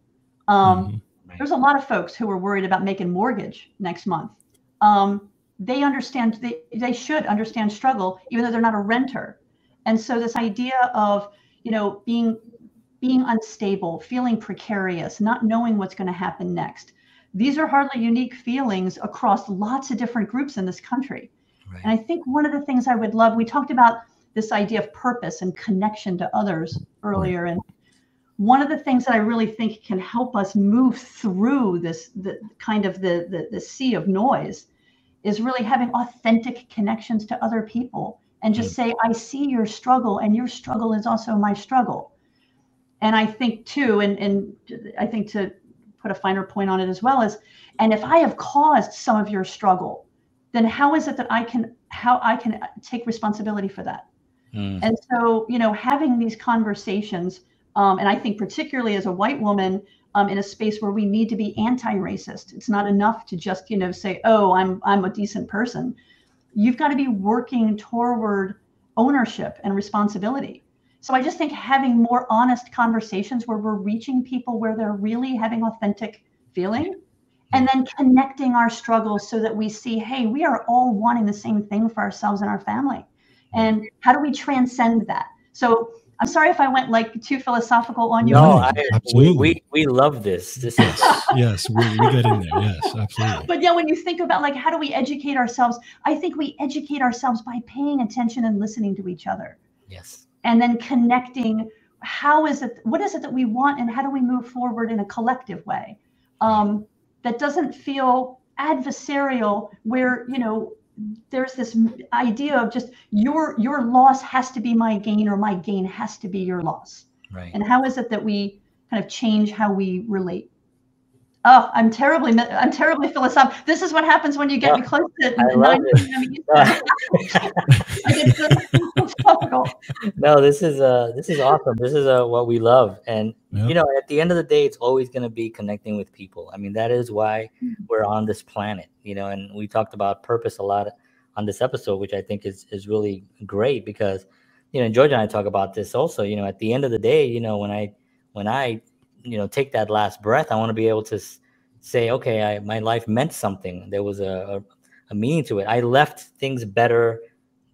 Um, Mhm. Right. There's a lot of folks who are worried about making mortgage next month. Um, they understand, they, they should understand struggle, even though they're not a renter. And so this idea of, you know, being being unstable, feeling precarious, not knowing what's going to happen next. These are hardly unique feelings across lots of different groups in this country. And. I think one of the things I would love, we talked about this idea of purpose and connection to others earlier. And one of the things that I really think can help us move through this the kind of the, the, the sea of noise is really having authentic connections to other people and just say, I see your struggle and your struggle is also my struggle. And I think too, and, and I think to put a finer point on it as well is, and if I have caused some of your struggle, then how is it that I can how I can take responsibility for that? Mm, And so, you know, having these conversations, um, and I think particularly as a white woman um, in a space where we need to be anti-racist, it's not enough to just, you know, say, "Oh, I'm I'm a decent person." You've got to be working toward ownership and responsibility. So I just think having more honest conversations where we're reaching people where they're really having authentic feeling and then connecting our struggles so that we see, hey, we are all wanting the same thing for ourselves and our family. And how do we transcend that? So I'm sorry if I went like too philosophical on you. No, No, I, we, absolutely. we we love this. This is yes, we, we get in there. Yes, absolutely. But yeah, when you think about like how do we educate ourselves, I think we educate ourselves by paying attention and listening to each other. yes. and then connecting how is it what is it that we want and how do we move forward in a collective way um, that doesn't feel adversarial where you know there's this idea of just your your loss has to be my gain or my gain has to be your loss Right. and how is it that we kind of change how we relate oh i'm terribly i'm terribly philosophical this is what happens when you get No, me close to I love it. p.m. Eastern. I get philosophical. no, this is uh this is awesome. This is uh what we love, and Yep. you know, at the end of the day, it's always going to be connecting with people. I mean, that is why Mhm. we're on this planet. You know, and we talked about purpose a lot on this episode, which I think is is really great because you know George and I talk about this also. You know, at the end of the day, you know, when I when I you know take that last breath, I want to be able to say, okay, I, my life meant something. There was a, a a meaning to it. I left things better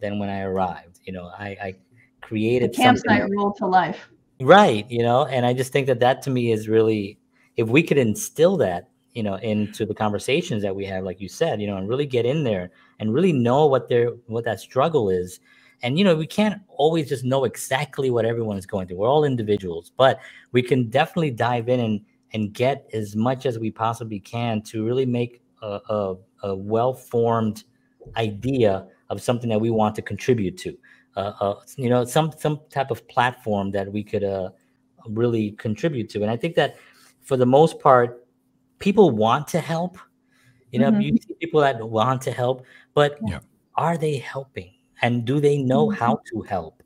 than when I arrived. You know, I, I the created something campsite rule to life. right. You know, and I just think that that to me is really, if we could instill that, you know, into the conversations that we have, like you said, you know, and really get in there and really know what their what that struggle is. And you know, we can't always just know exactly what everyone is going through. We're all individuals, but we can definitely dive in and and get as much as we possibly can to really make a, a, a well-formed idea of something that we want to contribute to. Uh, uh, you know, some some type of platform that we could uh, really contribute to. And I think that for the most part, people want to help. You know, Mhm. you see people that want to help, but Yeah. are they helping? And do they know Mhm. how to help?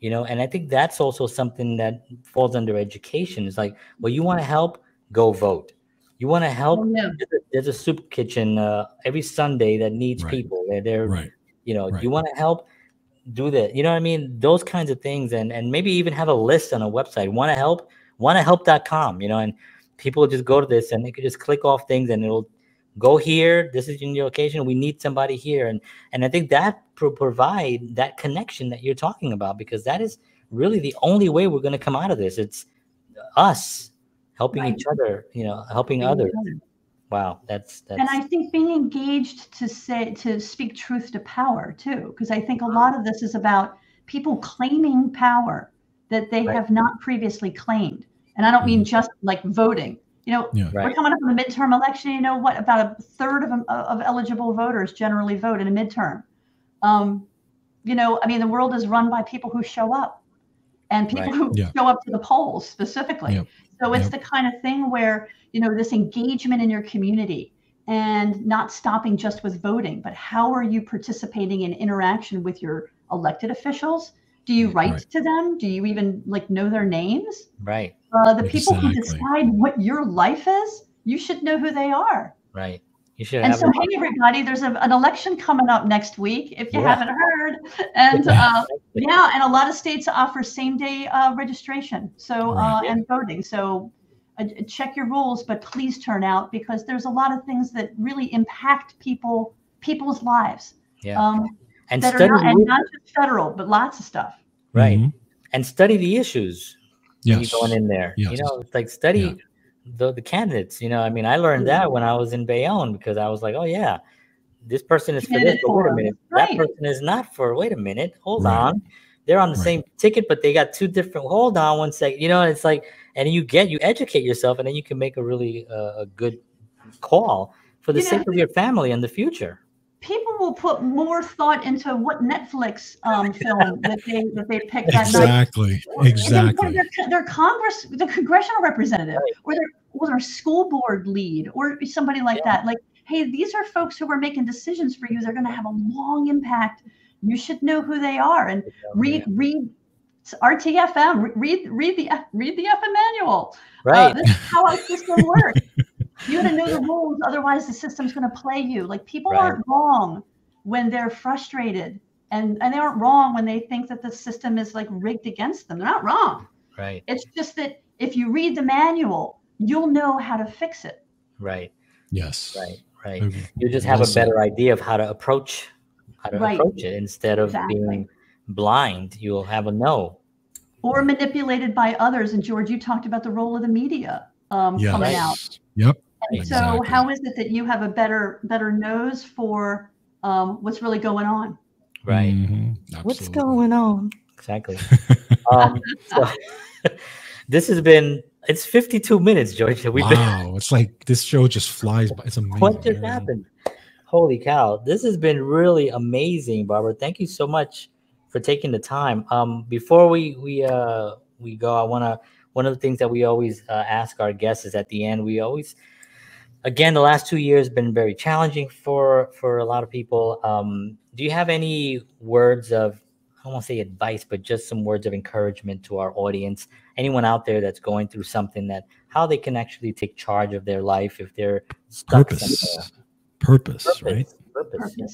You know, and I think that's also something that falls under education. It's like, well, you want to help, go vote. You want to help. Oh, yeah. There's a, there's a soup kitchen uh, every Sunday that needs Right. people. They're, they're Right. you know, Right. you want to help, do that. You know what I mean? Those kinds of things, and and maybe even have a list on a website. Want to help? Want to help.com. You know, and people just go to this and they could just click off things and it'll go here. This is your location. We need somebody here, and and I think that pro- provide that connection that you're talking about because that is really the only way we're going to come out of this. It's us helping Right. each other. You know, helping others. Wow, that's that's and I think being engaged to say to speak truth to power too, because I think a lot of this is about people claiming power that they Right. have not previously claimed. And I don't mean mm-hmm. just like voting. You know, Yeah. We're coming up on the midterm election. You know what? About a third of of eligible voters generally vote in a midterm. Um, you know, I mean, the world is run by people who show up, and people Right. who Yeah. show up to the polls specifically. Yep. So it's Yep. the kind of thing where you know this engagement in your community and not stopping just with voting, but how are you participating in interaction with your elected officials? Do you write right. to them? Do you even like know their names? right, Uh, the people who decide what your life is, you should know who they are. right. You should And so, a- hey, everybody, there's a, an election coming up next week, if you Yeah. haven't heard. And uh, yeah, and a lot of states offer same day uh, registration. So Right. uh, and voting. So uh, check your rules, but please turn out because there's a lot of things that really impact people people's lives. yeah, Um, and that are study not, and not just federal, but lots of stuff. right, Mhm. and study the issues. when Yes. you're going in there. Yes. You know, it's like study Yeah. the, the candidates. You know, I mean, I learned that when I was in Bayonne because I was like, oh yeah, this person is for this, but wait a minute, Right. that person is not for. Wait a minute, hold Right. on, they're on the Right. same ticket, but they got two different. Hold on one second. You know, it's like, and you get you educate yourself, and then you can make a really uh, a good call for the You know- sake of your family in the future. People will put more thought into what Netflix um, film that they that they pick that night Exactly. Exactly. Their, their Congress, the congressional representative, Right. or their or their school board lead, or somebody like Yeah. that. Like, hey, these are folks who are making decisions for you. They're going to have a long impact. You should know who they are and read read RTFM. Read read the read the FM manual. Uh, Right. this is how our system works. You got to know the rules, otherwise the system's going to play you. Like people Right. aren't wrong when they're frustrated, and and they aren't wrong when they think that the system is like rigged against them. They're not wrong. right. It's just that if you read the manual, you'll know how to fix it. Right. Yes. Right. Right. Okay. you just have Well a better idea of how to approach how to Right. approach it instead of Exactly. being blind you'll have a no Or manipulated by others. And George, you talked about the role of the media um, Yes. coming out. Yep. And so, Exactly. how is it that you have a better better nose for um, what's really going on? right Mhm. what's going on exactly um so, this has been it's 52 minutes george we've been wow. It's like this show just flies by. It's amazing. what just man. happened holy cow this has been really amazing barbara thank you so much for taking the time um before we we uh we go i want to one of the things that we always uh, ask our guests is at the end we always again the last two years have been very challenging for for a lot of people um do you have any words of i don't want to say advice but just some words of encouragement to our audience anyone out there that's going through something that how they can actually take charge of their life if they're stuck Purpose. somewhere. Purpose, right? Purpose. Purpose. yeah.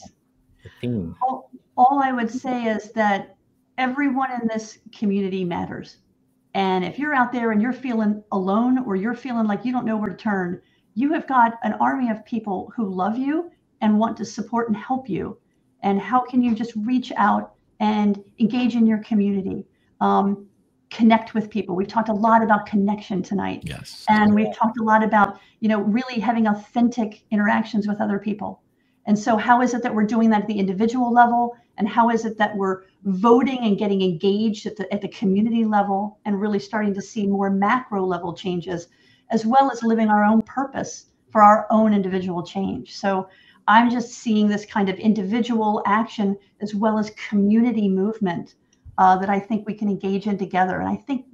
The theme. all, all I would say is that everyone in this community matters. And if you're out there and you're feeling alone or you're feeling like you don't know where to turn, you have got an army of people who love you and want to support and help you. And how can you just reach out and engage in your community? Um, connect with people. We've talked a lot about connection tonight Yes. and we've talked a lot about you know really having authentic interactions with other people and so how is it that we're doing that at the individual level and how is it that we're voting and getting engaged at the at the community level and really starting to see more macro level changes as well as living our own purpose for our own individual change so i'm just seeing this kind of individual action as well as community movement uh, that i think we can engage in together and i think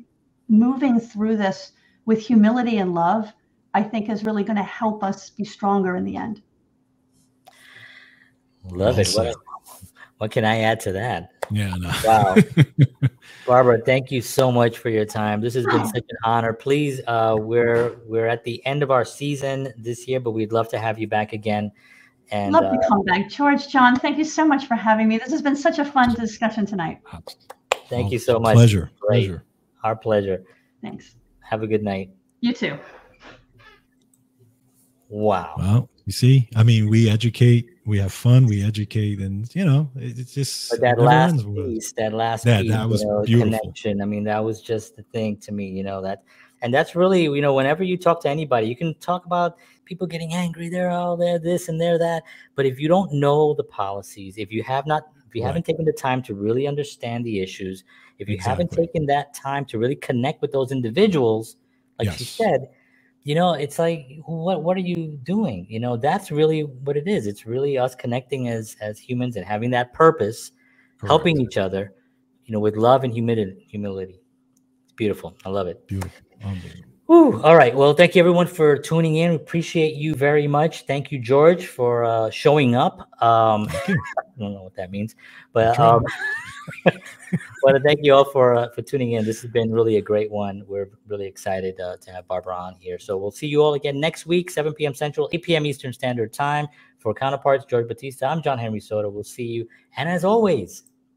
moving through this with humility and love, I think is really going to help us be stronger in the end. Love Well it. What, what can I add to that? Yeah. No. Wow. Barbara, thank you so much for your time. This has been such an honor. Please, uh, we're we're at the end of our season this year, but we'd love to have you back again. And Love uh, to come back. George, John, thank you so much for having me. This has been such a fun discussion tonight. thank Oh, you so much. Pleasure. Great. Pleasure. Our pleasure. Thanks. Have a good night. You too. Wow. Well, you see, I mean, we educate, we have fun, we educate, and you know, it, it's just But that last piece, that last That- piece, that was you know, beautiful. connection. I mean, that was just the thing to me, you know, that, and that's really, you know, whenever you talk to anybody, you can talk about people getting angry, they're all there, this and they're that. But if you don't know the policies, if you have not, if you Right. haven't taken the time to really understand the issues, if you haven't taken that time to really connect with those individuals, like Yes. said, you know, it's like, what what are you doing? You know, that's really what it is. It's really us connecting as as humans and having that purpose helping each other, you know, with love and humility. Humility. It's beautiful. I love it. Beautiful. Whew. All right. Well, thank you everyone for tuning in. We appreciate you very much. Thank you, George, for uh, showing up. Um, I don't know what that means, but That's um, but thank you all for uh, for tuning in. This has been really a great one. We're really excited uh, to have Barbara on here. So we'll see you all again next week, 7 p.m. Central, 8 p.m. Eastern Standard Time. For counterparts, George Batista, I'm John Henry Soto. We'll see you. And as always,